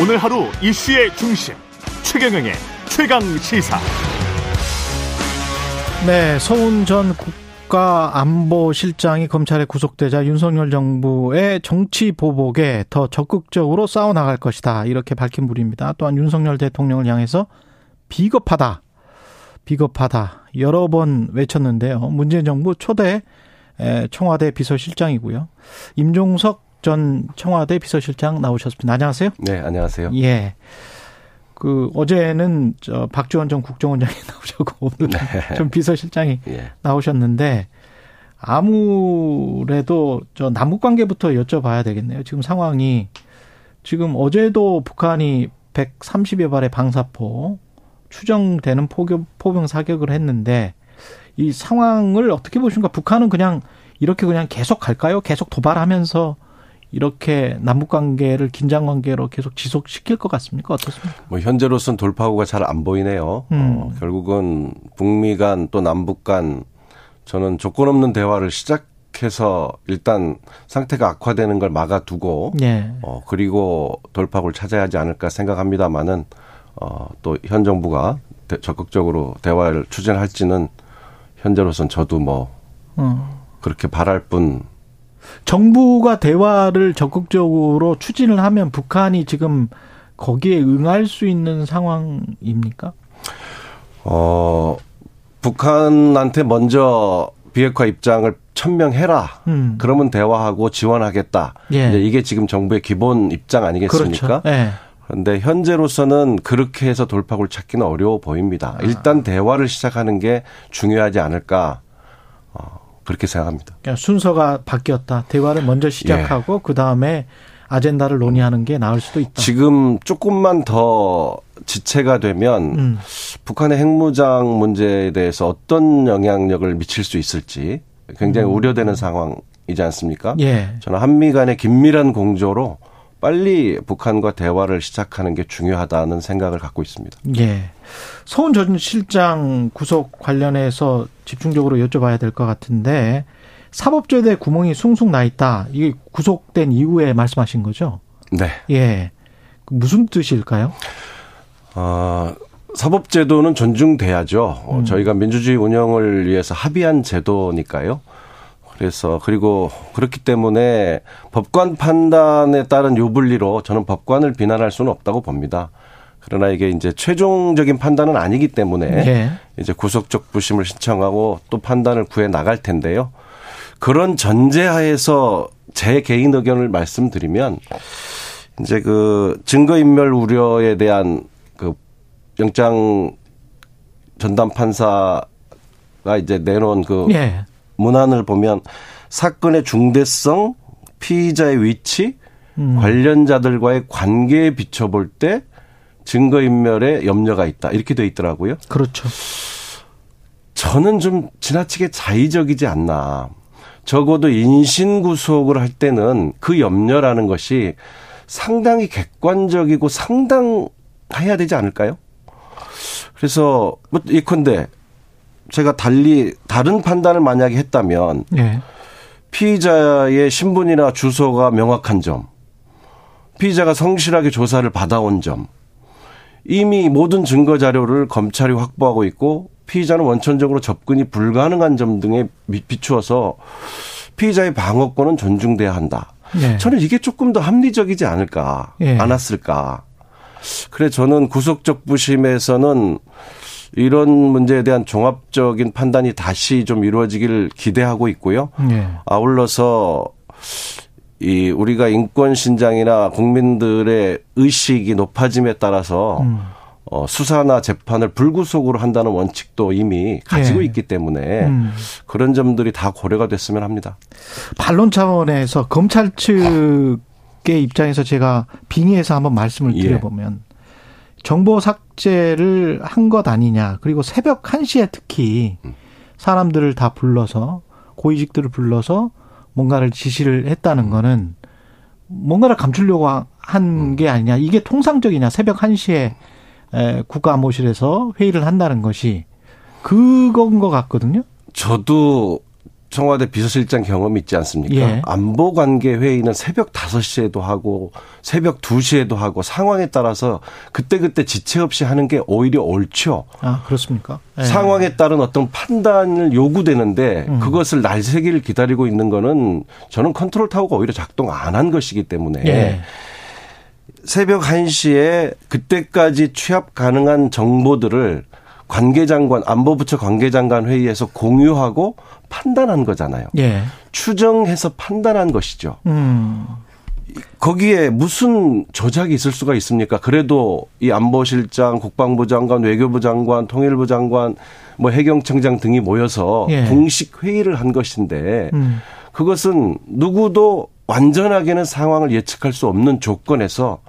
오늘 하루 이슈의 중심 최경영의 최강 시사. 네, 서훈 전 국가안보실장이 검찰에 구속되자 윤석열 정부의 정치 보복에 더 적극적으로 싸워 나갈 것이다. 이렇게 밝힌 분입니다. 또한 윤석열 대통령을 향해서 비겁하다. 비겁하다. 여러 번 외쳤는데요. 문재인 정부 초대 청와대 비서실장이고요. 임종석 전 청와대 비서실장 나오셨습니다. 안녕하세요. 네, 안녕하세요. 예. 그 어제는 저 박지원 전 국정원장이 나오셨고 오늘은 네. 좀 비서실장이 예. 나오셨는데 아무래도 저 남북 관계부터 여쭤봐야 되겠네요. 지금 상황이 지금 어제도 북한이 130여 발의 방사포 추정되는 포격 포병 사격을 했는데 이 상황을 어떻게 보십니까? 북한은 그냥 이렇게 그냥 계속 갈까요? 계속 도발하면서 이렇게 남북 관계를 긴장 관계로 계속 지속시킬 것 같습니까? 어떻습니까? 뭐 현재로선 돌파구가 잘 안 보이네요. 음. 어, 결국은 북미 간 또 남북 간 저는 조건 없는 대화를 시작해서 일단 상태가 악화되는 걸 막아두고 예. 어 그리고 돌파구를 찾아야 하지 않을까 생각합니다만은 어 또 현 정부가 적극적으로 대화를 추진할지는 현재로선 저도 뭐 어. 그렇게 바랄 뿐 정부가 대화를 적극적으로 추진을 하면 북한이 지금 거기에 응할 수 있는 상황입니까? 어, 북한한테 먼저 비핵화 입장을 천명해라. 음. 그러면 대화하고 지원하겠다. 예. 이제 이게 지금 정부의 기본 입장 아니겠습니까? 그렇죠. 예. 그런데 현재로서는 그렇게 해서 돌파구를 찾기는 어려워 보입니다. 아. 일단 대화를 시작하는 게 중요하지 않을까. 어, 그렇게 생각합니다. 그러니까 순서가 바뀌었다. 대화를 먼저 시작하고 예. 그 다음에 아젠다를 논의하는 게 나을 수도 있다. 지금 조금만 더 지체가 되면 음. 북한의 핵무장 문제에 대해서 어떤 영향력을 미칠 수 있을지 굉장히 음. 우려되는 상황이지 않습니까? 예. 저는 한미 간의 긴밀한 공조로 빨리 북한과 대화를 시작하는 게 중요하다는 생각을 갖고 있습니다. 예. 서훈 전 실장 구속 관련해서 집중적으로 여쭤봐야 될 것 같은데 사법제도에 구멍이 숭숭 나 있다. 이게 구속된 이후에 말씀하신 거죠? 네. 예. 그 무슨 뜻일까요? 어, 사법제도는 존중돼야죠. 음. 저희가 민주주의 운영을 위해서 합의한 제도니까요. 그래서 그리고 그렇기 때문에 법관 판단에 따른 유불리로 저는 법관을 비난할 수는 없다고 봅니다. 그러나 이게 이제 최종적인 판단은 아니기 때문에 네. 이제 구속적 부심을 신청하고 또 판단을 구해 나갈 텐데요. 그런 전제하에서 제 개인 의견을 말씀드리면 이제 그 증거인멸 우려에 대한 그 영장 전담 판사가 이제 내놓은 그 네. 문안을 보면 사건의 중대성, 피의자의 위치, 음. 관련자들과의 관계에 비춰볼 때 증거인멸에 염려가 있다. 이렇게 돼 있더라고요. 그렇죠. 저는 좀 지나치게 자의적이지 않나. 적어도 인신구속을 할 때는 그 염려라는 것이 상당히 객관적이고 상당해야 되지 않을까요? 그래서 뭐 예컨대 제가 달리 다른 판단을 만약에 했다면 네. 피의자의 신분이나 주소가 명확한 점, 피의자가 성실하게 조사를 받아온 점, 이미 모든 증거 자료를 검찰이 확보하고 있고 피의자는 원천적으로 접근이 불가능한 점 등에 비추어서 피의자의 방어권은 존중돼야 한다. 네. 저는 이게 조금 더 합리적이지 않을까, 네. 않았을까. 그래 저는 구속적 부심에서는 이런 문제에 대한 종합적인 판단이 다시 좀 이루어지길 기대하고 있고요. 네. 아울러서 이 우리가 인권 신장이나 국민들의 의식이 높아짐에 따라서 음. 어, 수사나 재판을 불구속으로 한다는 원칙도 이미 가지고 네. 있기 때문에 음. 그런 점들이 다 고려가 됐으면 합니다. 반론 차원에서 검찰 측의 입장에서 제가 빙의해서 한번 말씀을 예. 드려보면 예. 정보 삭제를 한 것 아니냐. 그리고 새벽 1시에 특히 사람들을 다 불러서 고위직들을 불러서 뭔가를 지시를 했다는 음. 거는 뭔가를 감추려고 한게 음. 아니냐. 이게 통상적이냐. 새벽 1시에 국가안보실에서 회의를 한다는 것이 그건 것 같거든요. 저도 청와대 비서실장 경험이 있지 않습니까? 예. 안보 관계 회의는 새벽 5시에도 하고 새벽 2시에도 하고 상황에 따라서 그때그때 지체 없이 하는 게 오히려 옳죠. 아, 그렇습니까? 예. 상황에 따른 어떤 판단을 요구되는데 음. 그것을 날새기를 기다리고 있는 거는 저는 컨트롤 타워가 오히려 작동 안 한 것이기 때문에 예. 새벽 1시에 그때까지 취합 가능한 정보들을 관계장관 안보부처 관계장관 회의에서 공유하고 판단한 거잖아요. 예. 추정해서 판단한 것이죠. 음. 거기에 무슨 조작이 있을 수가 있습니까? 그래도 이 안보실장, 국방부 장관, 외교부 장관, 통일부 장관, 뭐 해경청장 등이 모여서 예. 공식 회의를 한 것인데 음. 그것은 누구도 완전하게는 상황을 예측할 수 없는 조건에서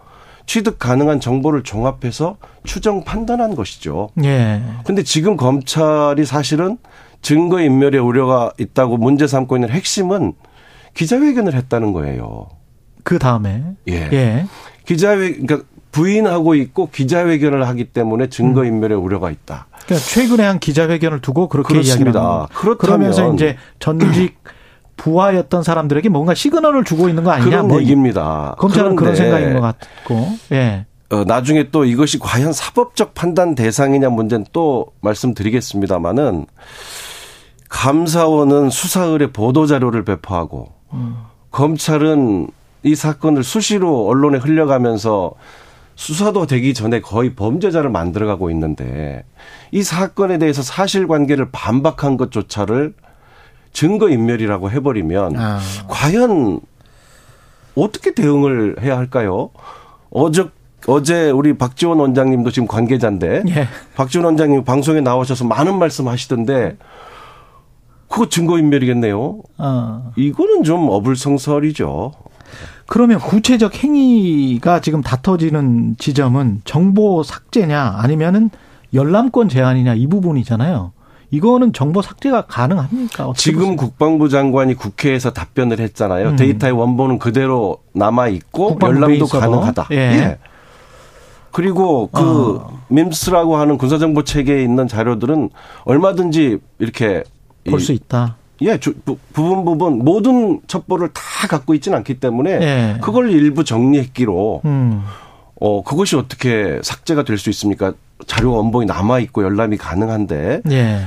취득 가능한 정보를 종합해서 추정 판단한 것이죠. 예. 근데 지금 검찰이 사실은 증거 인멸의 우려가 있다고 문제 삼고 있는 핵심은 기자회견을 했다는 거예요. 그 다음에. 예. 예. 기자회 그러니까 부인하고 있고 기자회견을 하기 때문에 증거 인멸의 우려가 있다. 그러니까 최근에 한 기자회견을 두고 그렇게 그렇습니다. 이야기를 그렇다면 그러면서 이제 전직 부하였던 사람들에게 뭔가 시그널을 주고 있는 거 아니냐. 그런 뭐 얘기입니다. 검찰은 그런 생각인 것 같고. 예. 어, 나중에 또 이것이 과연 사법적 판단 대상이냐 문제는 또 말씀드리겠습니다마는 감사원은 수사 의뢰 보도 자료를 배포하고 검찰은 이 사건을 수시로 언론에 흘려가면서 수사도 되기 전에 거의 범죄자를 만들어가고 있는데 이 사건에 대해서 사실관계를 반박한 것조차를 증거 인멸이라고 해버리면 아. 과연 어떻게 대응을 해야 할까요? 어저 어제 우리 박지원 원장님도 지금 관계자인데 예. 박지원 원장님 방송에 나오셔서 많은 말씀하시던데 그거 증거 인멸이겠네요. 어. 이거는 좀 어불성설이죠. 그러면 구체적 행위가 지금 다퉈지는 지점은 정보 삭제냐 아니면은 열람권 제한이냐 이 부분이잖아요. 이거는 정보 삭제가 가능합니까? 지금? 국방부 장관이 국회에서 답변을 했잖아요. 음. 데이터의 원본은 그대로 남아 있고 열람도. 가능하다. 예. 그리고 그 어. 밈스라고 하는 군사정보 체계에 있는 자료들은 얼마든지 이렇게 볼 이- 수 있다. 예, 주- 부, 부분 부분 모든 첩보를 다 갖고 있지는 않기 때문에 예. 그걸 일부 정리했기로 음. 어 그것이 어떻게 삭제가 될 수 있습니까? 자료 원본이 남아 있고 열람이 가능한데 예.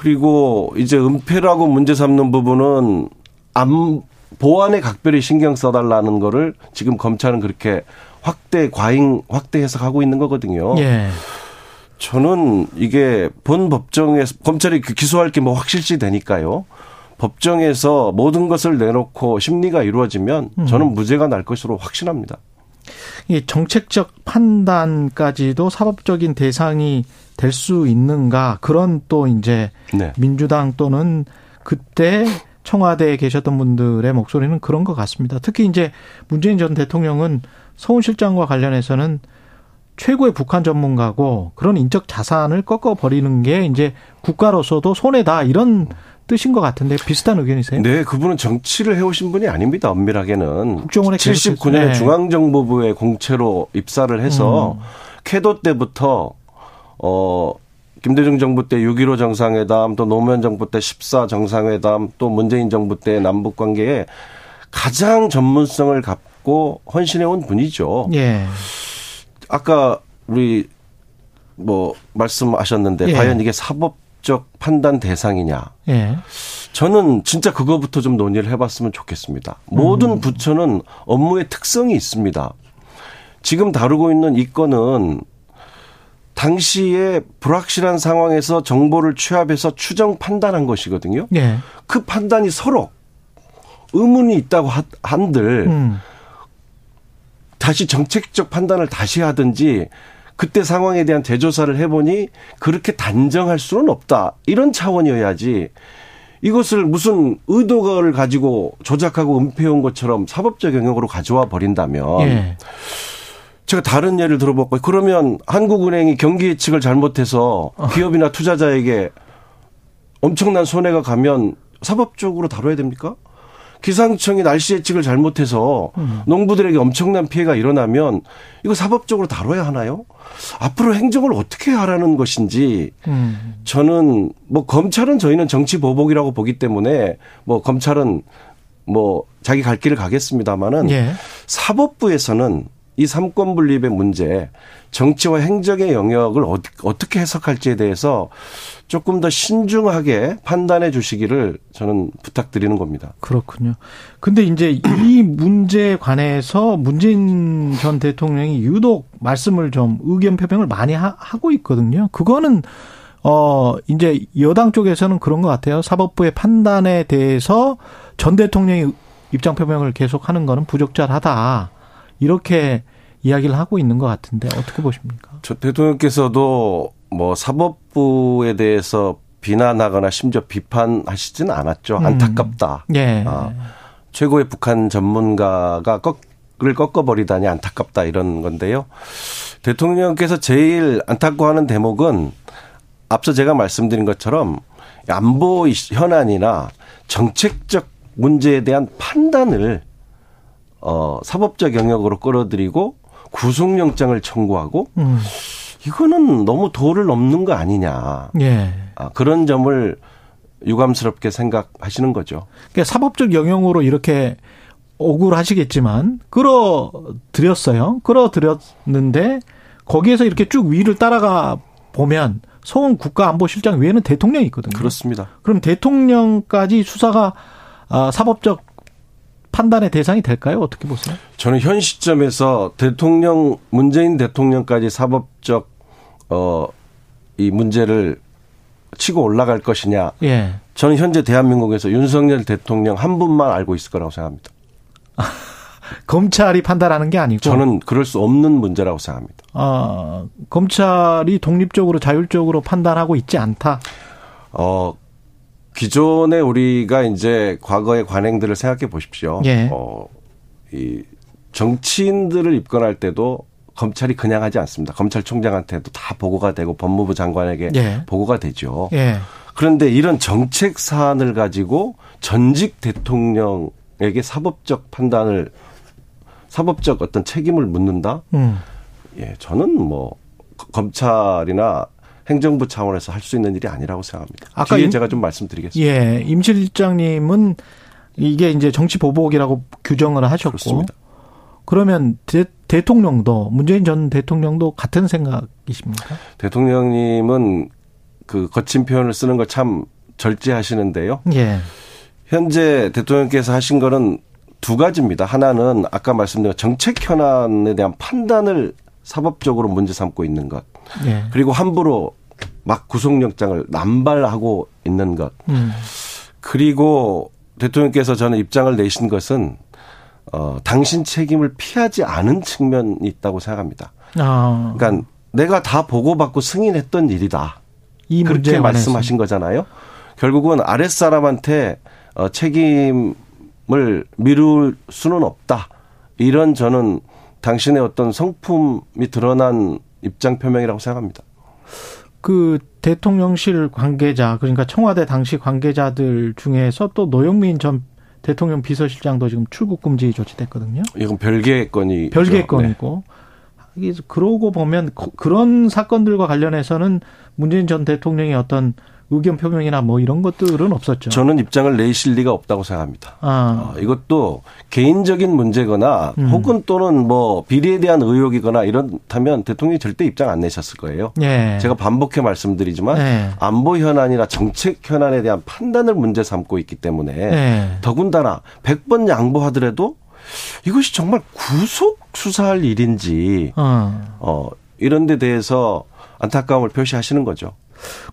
그리고 이제 은폐라고 문제 삼는 부분은 암 보안에 각별히 신경 써달라는 거를 지금 검찰은 그렇게 확대 과잉 확대 해석하고 있는 거거든요. 예. 저는 이게 본 법정에서 검찰이 그 기소할 게 뭐 확실시 되니까요. 법정에서 모든 것을 내놓고 심리가 이루어지면 음. 저는 무죄가 날 것으로 확신합니다. 이 정책적 판단까지도 사법적인 대상이 될 수 있는가 그런 또 이제 네. 민주당 또는 그때 청와대에 계셨던 분들의 목소리는 그런 것 같습니다. 특히 이제 문재인 전 대통령은 서훈 실장과 관련해서는 최고의 북한 전문가고 그런 인적 자산을 꺾어 버리는 게 이제 국가로서도 손해다 이런 뜻인 것 같은데 비슷한 의견이세요? 네, 그분은 정치를 해오신 분이 아닙니다. 엄밀하게는. 국정원에 79년에 계속해서, 네. 중앙정보부의 공채로 입사를 해서 음. 캐도 때부터 어 김대중 정부 때 6.15 정상회담 또 노무현 정부 때 14 정상회담 또 문재인 정부 때 남북 관계에 가장 전문성을 갖고 헌신해 온 분이죠. 예. 아까 우리 뭐 말씀하셨는데 예. 과연 이게 사법 적 판단 대상이냐? 예. 저는 진짜 그거부터 좀 논의를 해봤으면 좋겠습니다. 모든 부처는 업무의 특성이 있습니다. 지금 다루고 있는 이 건은 당시에 불확실한 상황에서 정보를 취합해서 추정 판단한 것이거든요. 예. 그 판단이 서로 의문이 있다고 하- 한들 음. 다시 정책적 판단을 다시 하든지 그때 상황에 대한 재조사를 해보니 그렇게 단정할 수는 없다. 이런 차원이어야지 이것을 무슨 의도를 가지고 조작하고 은폐해온 것처럼 사법적 영역으로 가져와 버린다면 예. 제가 다른 예를 들어볼까요? 그러면 한국은행이 경기 예측을 잘못해서 기업이나 투자자에게 엄청난 손해가 가면 사법적으로 다뤄야 됩니까? 기상청이 날씨 예측을 잘못해서 음. 농부들에게 엄청난 피해가 일어나면 이거 사법적으로 다뤄야 하나요? 앞으로 행정을 어떻게 하라는 것인지 음. 저는 뭐 검찰은 저희는 정치 보복이라고 보기 때문에 뭐 검찰은 뭐 자기 갈 길을 가겠습니다마는 예. 사법부에서는 이 삼권 분립의 문제, 정치와 행정의 영역을 어떻게 해석할지에 대해서 조금 더 신중하게 판단해 주시기를 저는 부탁드리는 겁니다. 그렇군요. 근데 이제 이 문제에 관해서 문재인 전 대통령이 유독 말씀을 좀 의견 표명을 많이 하, 고 있거든요. 그거는 어 이제 여당 쪽에서는 그런 것 같아요. 사법부의 판단에 대해서 전 대통령이 입장 표명을 계속 하는 거는 부적절하다. 이렇게 이야기를 하고 있는 것 같은데 어떻게 보십니까? 저 대통령께서도 뭐 사법부에 대해서 비난하거나 심지어 비판하시지는 않았죠. 음. 안타깝다. 음. 예. 아, 최고의 북한 전문가가 꺾을 꺾어버리다니 안타깝다 이런 건데요. 대통령께서 제일 안타까워하는 대목은 앞서 제가 말씀드린 것처럼 안보 현안이나 정책적 문제에 대한 판단을 어 사법적 영역으로 끌어들이고 구속영장을 청구하고 음. 이거는 너무 도를 넘는 거 아니냐. 예. 아, 그런 점을 유감스럽게 생각하시는 거죠. 그러니까 사법적 영역으로 이렇게 억울하시겠지만 끌어들였어요. 끌어들였는데 거기에서 이렇게 쭉 위를 따라가 보면 서훈 국가안보실장 외에는 대통령이 있거든요. 그렇습니다. 그럼 대통령까지 수사가 아, 사법적 판단의 대상이 될까요? 어떻게 보세요? 저는 현 시점에서 대통령 문재인 대통령까지 사법적 어 이 문제를 치고 올라갈 것이냐. 예. 저는 현재 대한민국에서 윤석열 대통령 한 분만 알고 있을 거라고 생각합니다. 검찰이 판단하는 게 아니고 저는 그럴 수 없는 문제라고 생각합니다. 아, 검찰이 독립적으로 자율적으로 판단하고 있지 않다. 어, 기존에 우리가 이제 과거의 관행들을 생각해 보십시오. 예. 어, 이 정치인들을 입건할 때도 검찰이 그냥 하지 않습니다. 검찰총장한테도 다 보고가 되고 법무부 장관에게 예. 보고가 되죠. 예. 그런데 이런 정책 사안을 가지고 전직 대통령에게 사법적 판단을 사법적 어떤 책임을 묻는다? 음. 예, 저는 뭐 검찰이나 행정부 차원에서 할 수 있는 일이 아니라고 생각합니다. 아까 뒤에 임, 제가 좀 말씀드리겠습니다. 예, 임 실장님은 이게 이제 정치 보복이라고 규정을 하셨고 그렇습니다. 그러면 대, 대통령도 문재인 전 대통령도 같은 생각이십니까? 대통령님은 그 거친 표현을 쓰는 거참 절제하시는데요. 예. 현재 대통령께서 하신 거는 두 가지입니다. 하나는 아까 말씀드린 정책 현안에 대한 판단을 사법적으로 문제 삼고 있는 것. 예. 그리고 함부로 막 구속영장을 남발하고 있는 것. 음. 그리고 대통령께서 저는 입장을 내신 것은 어 당신 책임을 피하지 않은 측면이 있다고 생각합니다. 아. 그러니까 내가 다 보고받고 승인했던 일이다. 이 그렇게 말씀하신 거잖아요. 결국은 아랫사람한테 어 책임을 미룰 수는 없다. 이런 저는 당신의 어떤 성품이 드러난 입장 표명이라고 생각합니다. 그 대통령실 관계자 그러니까 청와대 당시 관계자들 중에서 또 노영민 전 대통령 비서실장도 지금 출국 금지 조치됐거든요. 이건 별개의 건이 별개의 건이고. 네. 그러고 보면 그런 사건들과 관련해서는 문재인 전 대통령의 어떤 의견 표명이나 뭐 이런 것들은 없었죠. 저는 입장을 내실 리가 없다고 생각합니다. 아. 어, 이것도 개인적인 문제거나 음. 혹은 또는 뭐 비리에 대한 의혹이거나 이렇다면 대통령이 절대 입장 안 내셨을 거예요. 예. 제가 반복해 말씀드리지만 예. 안보 현안이나 정책 현안에 대한 판단을 문제 삼고 있기 때문에 예. 더군다나 100번 양보하더라도 이것이 정말 구속 수사할 일인지 어, 어 이런 데 대해서 안타까움을 표시하시는 거죠.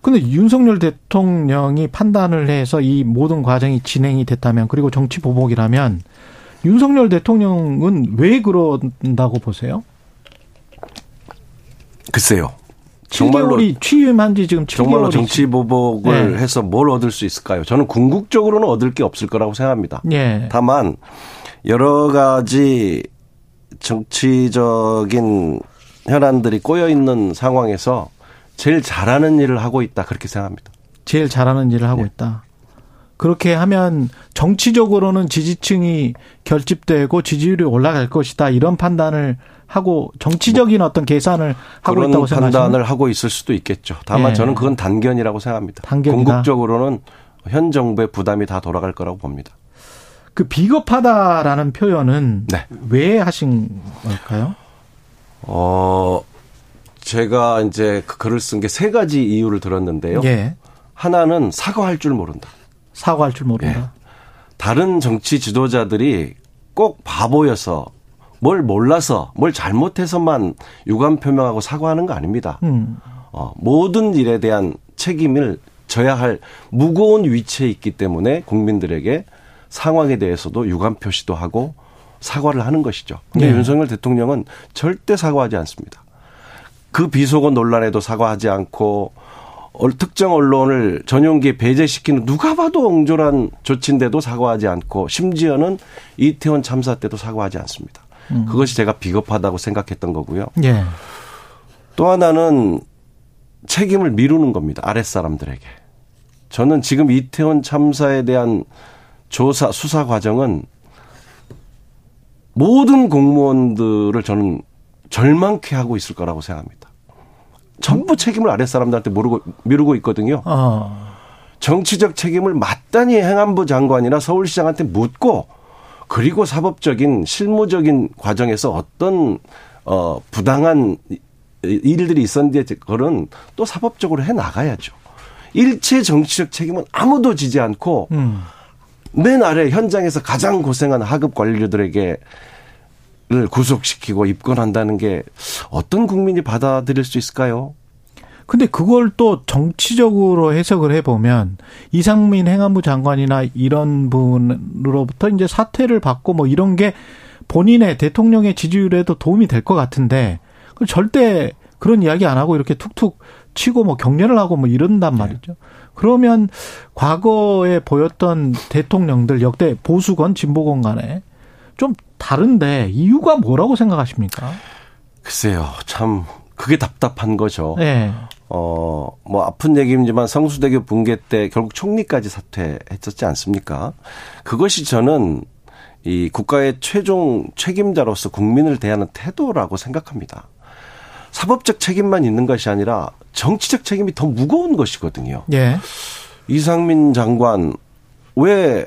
근데 윤석열 대통령이 판단을 해서 이 모든 과정이 진행이 됐다면 그리고 정치 보복이라면 윤석열 대통령은 왜 그런다고 보세요? 글쎄요. 7개월이 취임한 지 지금 7개월이 정말로 정치 보복을 네. 해서 뭘 얻을 수 있을까요? 저는 궁극적으로는 얻을 게 없을 거라고 생각합니다. 네. 다만 여러 가지 정치적인 현안들이 꼬여 있는 상황에서 제일 잘하는 일을 하고 있다 그렇게 생각합니다. 제일 잘하는 일을 하고 네. 있다. 그렇게 하면 정치적으로는 지지층이 결집되고 지지율이 올라갈 것이다 이런 판단을 하고 정치적인 어떤 계산을 하고 있다고 생각하시면 판단을 하고 있을 수도 있겠죠. 다만 예. 저는 그건 단견이라고 생각합니다. 단견이다. 궁극적으로는 현 정부의 부담이 다 돌아갈 거라고 봅니다. 그 비겁하다라는 표현은 네. 왜 하신 걸까요? 어, 제가 이제 그 글을 쓴 게 세 가지 이유를 들었는데요. 예. 하나는 사과할 줄 모른다. 사과할 줄 모른다. 예. 다른 정치 지도자들이 꼭 바보여서 뭘 몰라서 뭘 잘못해서만 유감 표명하고 사과하는 거 아닙니다. 음. 어, 모든 일에 대한 책임을 져야 할 무거운 위치에 있기 때문에 국민들에게 상황에 대해서도 유감 표시도 하고 사과를 하는 것이죠. 근데 네. 윤석열 대통령은 절대 사과하지 않습니다. 그 비속어 논란에도 사과하지 않고 특정 언론을 전용기에 배제시키는 누가 봐도 옹졸한 조치인데도 사과하지 않고 심지어는 이태원 참사 때도 사과하지 않습니다. 음. 그것이 제가 비겁하다고 생각했던 거고요. 예. 또 하나는 책임을 미루는 겁니다. 아랫사람들에게. 저는 지금 이태원 참사에 대한 조사, 수사 과정은 모든 공무원들을 저는 절망케 하고 있을 거라고 생각합니다. 전부 책임을 아랫사람들한테 모르고, 미루고 있거든요. 어. 정치적 책임을 마땅히 행안부 장관이나 서울시장한테 묻고 그리고 사법적인 실무적인 과정에서 어떤 어 부당한 일들이 있었는지 그거는 또 사법적으로 해 나가야죠. 일체 정치적 책임은 아무도 지지 않고 음. 맨 아래 현장에서 가장 고생한 하급 관료들에게 를 구속시키고 입건한다는 게 어떤 국민이 받아들일 수 있을까요? 근데 그걸 또 정치적으로 해석을 해보면 이상민 행안부 장관이나 이런 분으로부터 이제 사퇴를 받고 뭐 이런 게 본인의 대통령의 지지율에도 도움이 될 것 같은데 절대 그런 이야기 안 하고 이렇게 툭툭 치고 뭐 격려를 하고 뭐 이런단 네. 말이죠. 그러면 과거에 보였던 대통령들 역대 보수건 진보건 간에 좀 다른데 이유가 뭐라고 생각하십니까? 글쎄요. 참 그게 답답한 거죠. 네. 어, 뭐 아픈 얘기지만 성수대교 붕괴 때 결국 총리까지 사퇴했었지 않습니까? 그것이 저는 이 국가의 최종 책임자로서 국민을 대하는 태도라고 생각합니다. 사법적 책임만 있는 것이 아니라 정치적 책임이 더 무거운 것이거든요. 예. 이상민 장관 왜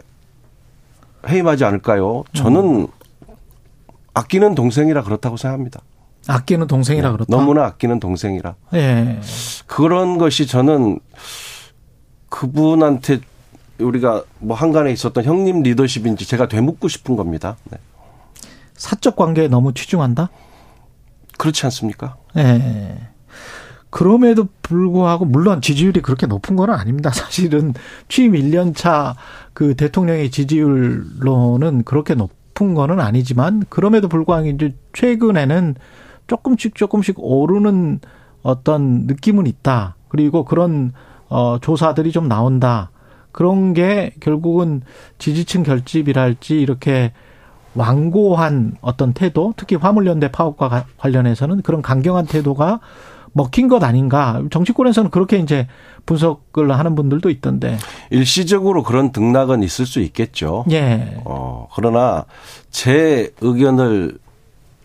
해임하지 않을까요? 저는 음. 아끼는 동생이라 그렇다고 생각합니다. 아끼는 동생이라 네, 그렇다. 너무나 아끼는 동생이라. 예. 그런 것이 저는 그분한테 우리가 뭐 한간에 있었던 형님 리더십인지 제가 되묻고 싶은 겁니다. 네. 사적 관계에 너무 치중한다? 그렇지 않습니까? 예. 그럼에도 불구하고 물론 지지율이 그렇게 높은 건 아닙니다. 사실은 취임 1년 차 그 대통령의 지지율로는 그렇게 높 은 거는 아니지만 그럼에도 불구하고 이제 최근에는 조금씩 조금씩 오르는 어떤 느낌은 있다. 그리고 그런 어 조사들이 좀 나온다. 그런 게 결국은 지지층 결집이랄지 이렇게 완고한 어떤 태도, 특히 화물연대 파업과 관련해서는 그런 강경한 태도가 먹힌 것 아닌가. 정치권에서는 그렇게 이제 분석을 하는 분들도 있던데. 일시적으로 그런 등락은 있을 수 있겠죠. 예. 어, 그러나 제 의견을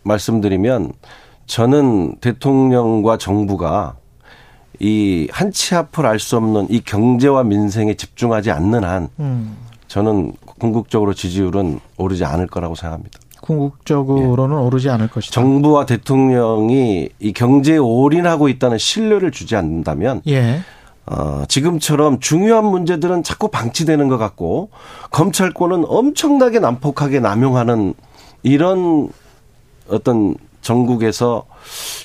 말씀드리면 저는 대통령과 정부가 이 한 치 앞을 알 수 없는 이 경제와 민생에 집중하지 않는 한 음. 저는 궁극적으로 지지율은 오르지 않을 거라고 생각합니다. 궁극적으로는 예. 오르지 않을 것이다. 정부와 대통령이 이 경제에 올인하고 있다는 신뢰를 주지 않는다면 예. 어, 지금처럼 중요한 문제들은 자꾸 방치되는 것 같고 검찰권은 엄청나게 난폭하게 남용하는 이런 어떤 전국에서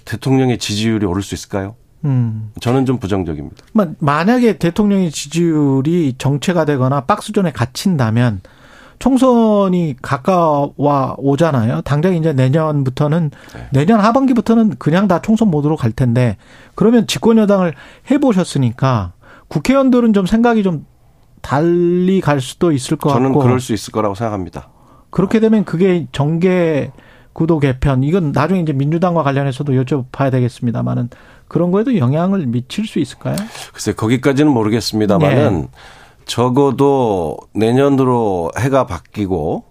대통령의 지지율이 오를 수 있을까요? 음. 저는 좀 부정적입니다. 만약에 대통령의 지지율이 정체가 되거나 박스존에 갇힌다면 총선이 가까워 오잖아요. 당장 이제 내년부터는 네. 내년 하반기부터는 그냥 다 총선 모드로 갈 텐데 그러면 집권 여당을 해 보셨으니까 국회의원들은 좀 생각이 좀 달리 갈 수도 있을 것 저는 같고 저는 그럴 수 있을 거라고 생각합니다. 그렇게 되면 그게 정계 구도 개편 이건 나중에 이제 민주당과 관련해서도 여쭤봐야 되겠습니다만은 그런 거에도 영향을 미칠 수 있을까요? 글쎄 거기까지는 모르겠습니다만은 네. 적어도 내년으로 해가 바뀌고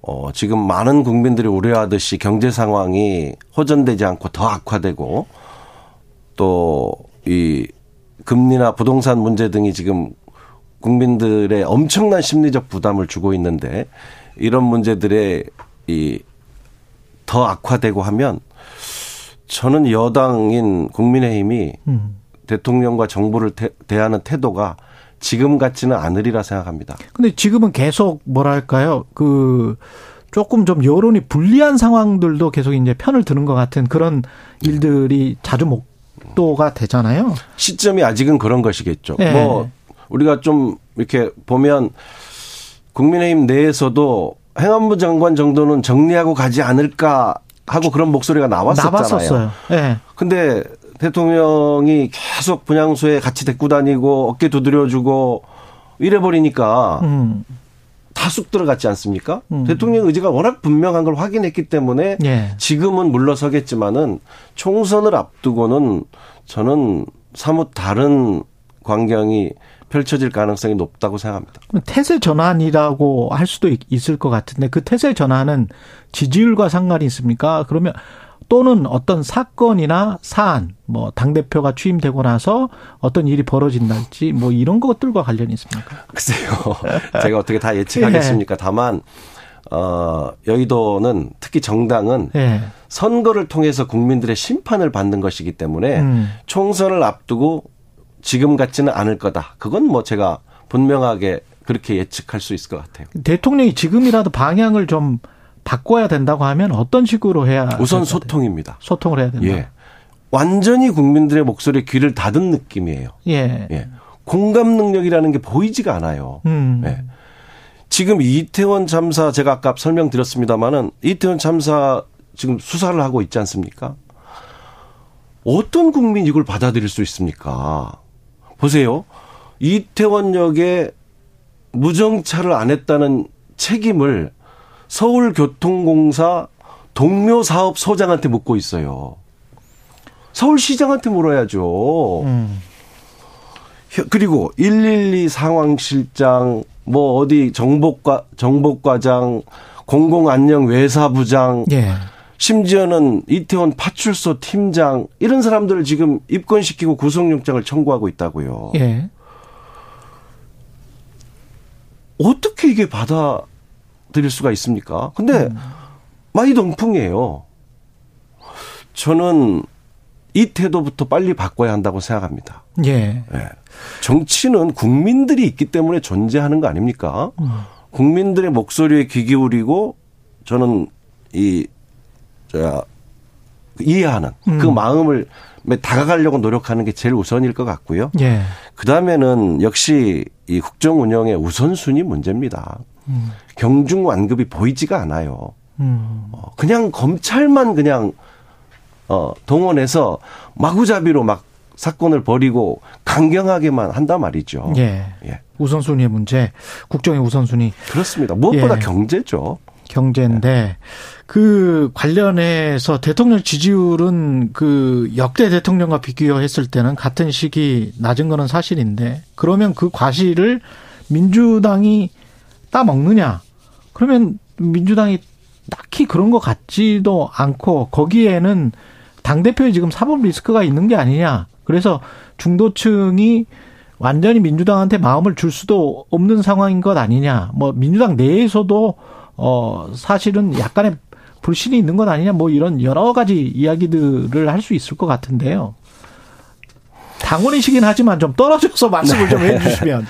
어 지금 많은 국민들이 우려하듯이 경제 상황이 호전되지 않고 더 악화되고 또 이 금리나 부동산 문제 등이 지금 국민들의 엄청난 심리적 부담을 주고 있는데 이런 문제들에 이더 악화되고 하면 저는 여당인 국민의힘이 음. 대통령과 정부를 대, 대하는 태도가 지금 같지는 않으리라 생각합니다. 근데 지금은 계속 뭐랄까요? 그 조금 좀 여론이 불리한 상황들도 계속 이제 편을 드는 것 같은 그런 일들이 자주 목도가 되잖아요. 시점이 아직은 그런 것이겠죠. 네. 뭐 우리가 좀 이렇게 보면 국민의힘 내에서도 행안부 장관 정도는 정리하고 가지 않을까 하고 그런 목소리가 나왔었잖아요. 나왔었어요. 네. 근데 대통령이 계속 분향소에 같이 데리고 다니고 어깨 두드려주고 이래버리니까 음. 다쑥 들어갔지 않습니까? 음. 대통령 의지가 워낙 분명한 걸 확인했기 때문에 예. 지금은 물러서겠지만은 총선을 앞두고는 저는 사뭇 다른 광경이 펼쳐질 가능성이 높다고 생각합니다. 태세 전환이라고 할 수도 있을 것 같은데 그 태세 전환은 지지율과 상관이 있습니까? 그러면 또는 어떤 사건이나 사안, 뭐 당대표가 취임되고 나서 어떤 일이 벌어진달지 뭐 이런 것들과 관련이 있습니까? 글쎄요. 제가 어떻게 다 예측하겠습니까? 예. 다만 어, 여의도는 특히 정당은 예. 선거를 통해서 국민들의 심판을 받는 것이기 때문에 음. 총선을 앞두고 지금 같지는 않을 거다. 그건 뭐 제가 분명하게 그렇게 예측할 수 있을 것 같아요. 대통령이 지금이라도 방향을 좀 바꿔야 된다고 하면 어떤 식으로 해야 우선 소통입니다. 소통을 해야 된다. 예. 완전히 국민들의 목소리에 귀를 닫은 느낌이에요. 예. 예. 공감 능력이라는 게 보이지가 않아요. 음. 예. 지금 이태원 참사 제가 아까 설명드렸습니다마는 이태원 참사 지금 수사를 하고 있지 않습니까? 어떤 국민이 이걸 받아들일 수 있습니까? 보세요. 이태원역에 무정차를 안 했다는 책임을 서울교통공사 동묘사업 소장한테 묻고 있어요. 서울시장한테 물어야죠. 음. 그리고 112 상황실장, 뭐 어디 정복과 정복과장, 공공안녕외사부장, 예. 심지어는 이태원 파출소 팀장 이런 사람들을 지금 입건시키고 구속영장을 청구하고 있다고요. 예. 어떻게 이게 받아 들일 수가 있습니까? 근데 음. 많이 동풍이에요. 저는 이 태도부터 빨리 바꿔야 한다고 생각합니다. 예. 예. 정치는 국민들이 있기 때문에 존재하는 거 아닙니까? 음. 국민들의 목소리에 귀 기울이고 저는 이 저, 이해하는 그 음. 그 마음을 다가가려고 노력하는 게 제일 우선일 것 같고요. 예. 그 다음에는 역시 이 국정 운영의 우선순위 문제입니다. 음. 경중 완급이 보이지가 않아요. 음. 어, 그냥 검찰만 그냥 어, 동원해서 마구잡이로 막 사건을 벌이고 강경하게만 한단 말이죠. 예. 예. 우선순위의 문제, 국정의 우선순위. 그렇습니다. 무엇보다 예. 경제죠. 경제인데 네. 그 관련해서 대통령 지지율은 그 역대 대통령과 비교했을 때는 같은 시기 낮은 거는 사실인데 그러면 그 과실을 민주당이 따먹느냐? 그러면 민주당이 딱히 그런 것 같지도 않고 거기에는 당대표에 지금 사법 리스크가 있는 게 아니냐. 그래서 중도층이 완전히 민주당한테 마음을 줄 수도 없는 상황인 것 아니냐. 뭐 민주당 내에서도 어 사실은 약간의 불신이 있는 것 아니냐 뭐 이런 여러 가지 이야기들을 할 수 있을 것 같은데요. 당원이시긴 하지만 좀 떨어져서 말씀을 네. 좀 해주시면.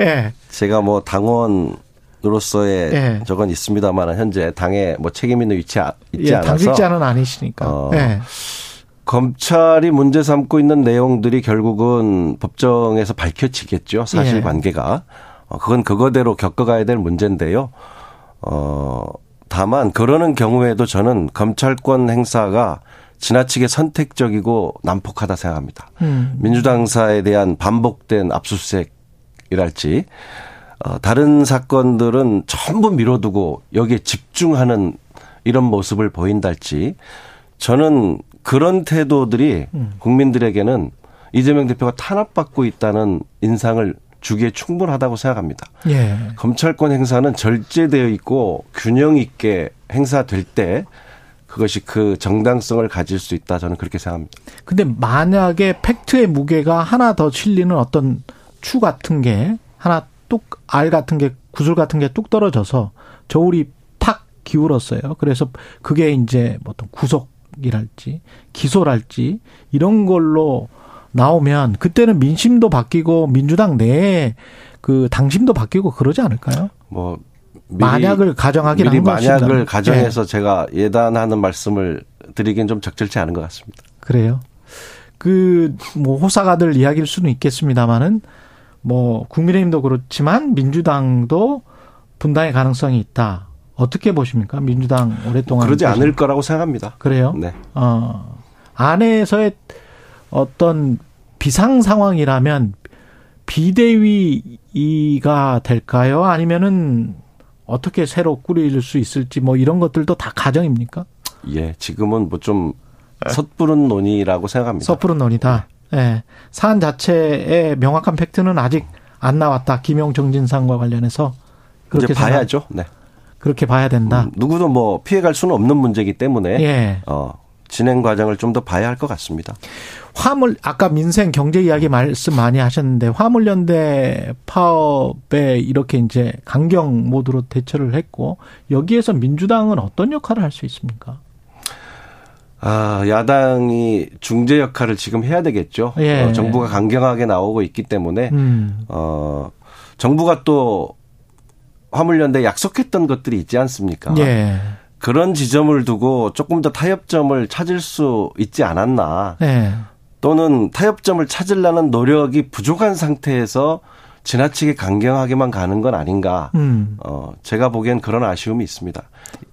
예. 네. 제가 뭐 당원 으로서의 네. 저건 있습니다만 현재 당에 뭐 책임 있는 위치 있지 예, 않아서 당직자는 아니시니까. 어, 네. 검찰이 문제 삼고 있는 내용들이 결국은 법정에서 밝혀지겠죠. 사실관계가. 예. 어, 그건 그거대로 겪어가야 될 문제인데요. 어, 다만 그러는 경우에도 저는 검찰권 행사가 지나치게 선택적이고 난폭하다 생각합니다. 음. 민주당사에 대한 반복된 압수수색이랄지 어, 다른 사건들은 전부 미뤄두고 여기에 집중하는 이런 모습을 보인달지 저는 그런 태도들이 음. 국민들에게는 이재명 대표가 탄압받고 있다는 인상을 주기에 충분하다고 생각합니다. 예. 검찰권 행사는 절제되어 있고 균형 있게 행사될 때 그것이 그 정당성을 가질 수 있다 저는 그렇게 생각합니다. 근데 만약에 팩트의 무게가 하나 더 실리는 어떤 추 같은 게 하나 뚝 알 같은 게 구슬 같은 게 뚝 떨어져서 저울이 탁 기울었어요. 그래서 그게 이제 뭐 어떤 구속이랄지 기소랄지 이런 걸로 나오면 그때는 민심도 바뀌고 민주당 내에 그 당심도 바뀌고 그러지 않을까요? 뭐 미리, 만약을 가정하긴 미리. 만약을 가정해서 제가 예단하는 말씀을 드리긴 좀 적절치 않은 것 같습니다. 그래요. 그 뭐 호사가들 이야기일 수는 있겠습니다만은 뭐 국민의힘도 그렇지만 민주당도 분당의 가능성이 있다. 어떻게 보십니까? 민주당 오랫동안 그러지 않을 거라고 생각합니다. 그래요. 네. 어 안에서의 어떤 비상 상황이라면 비대위가 될까요? 아니면은 어떻게 새로 꾸릴 수 있을지 뭐 이런 것들도 다 가정입니까? 예, 지금은 뭐 좀 섣부른 논의라고 생각합니다. 섣부른 논의다. 예. 사안 자체의 명확한 팩트는 아직 안 나왔다. 김용 정진상과 관련해서 이제 그렇게 봐야죠. 네. 그렇게 봐야 된다. 음, 누구도 뭐 피해갈 수는 없는 문제이기 때문에 예. 어, 진행 과정을 좀 더 봐야 할 것 같습니다. 화물 아까 민생 경제 이야기 말씀 많이 하셨는데 화물연대 파업에 이렇게 이제 강경 모드로 대처를 했고 여기에서 민주당은 어떤 역할을 할 수 있습니까? 아, 야당이 중재 역할을 지금 해야 되겠죠. 예. 어, 정부가 강경하게 나오고 있기 때문에 음. 어, 정부가 또 화물연대 약속했던 것들이 있지 않습니까? 예. 그런 지점을 두고 조금 더 타협점을 찾을 수 있지 않았나. 예. 또는 타협점을 찾으려는 노력이 부족한 상태에서 지나치게 강경하게만 가는 건 아닌가. 음. 어, 제가 보기엔 그런 아쉬움이 있습니다.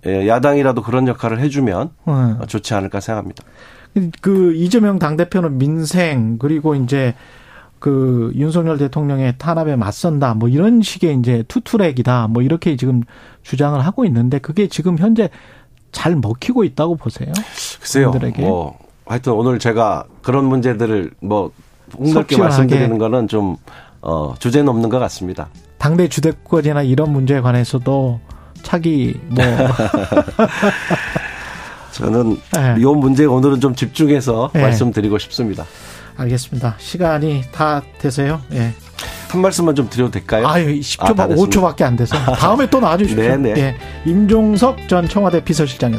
예, 야당이라도 그런 역할을 해주면 어. 어, 좋지 않을까 생각합니다. 그 이재명 당대표는 민생 그리고 이제 그 윤석열 대통령의 탄압에 맞선다 뭐 이런 식의 이제 투트랙이다 뭐 이렇게 지금 주장을 하고 있는데 그게 지금 현재 잘 먹히고 있다고 보세요. 글쎄요. 분들에게. 뭐 하여튼 오늘 제가 그런 문제들을 뭐 섭취하게. 말씀드리는 거는 좀 어, 주제는 없는 것 같습니다. 당대 주대권이나 이런 문제에 관해서도 차기 뭐 저는 네. 이 문제에 오늘은 좀 집중해서 네. 말씀드리고 싶습니다. 알겠습니다. 시간이 다 돼서요. 예. 한 말씀만 좀 드려도 될까요? 아유, 아, 10초, 다 됐습니다. 5초밖에 안 돼서 다음에 또 나와주십시오. 네, 네. 예. 임종석 전 청와대 비서실장이었습니다.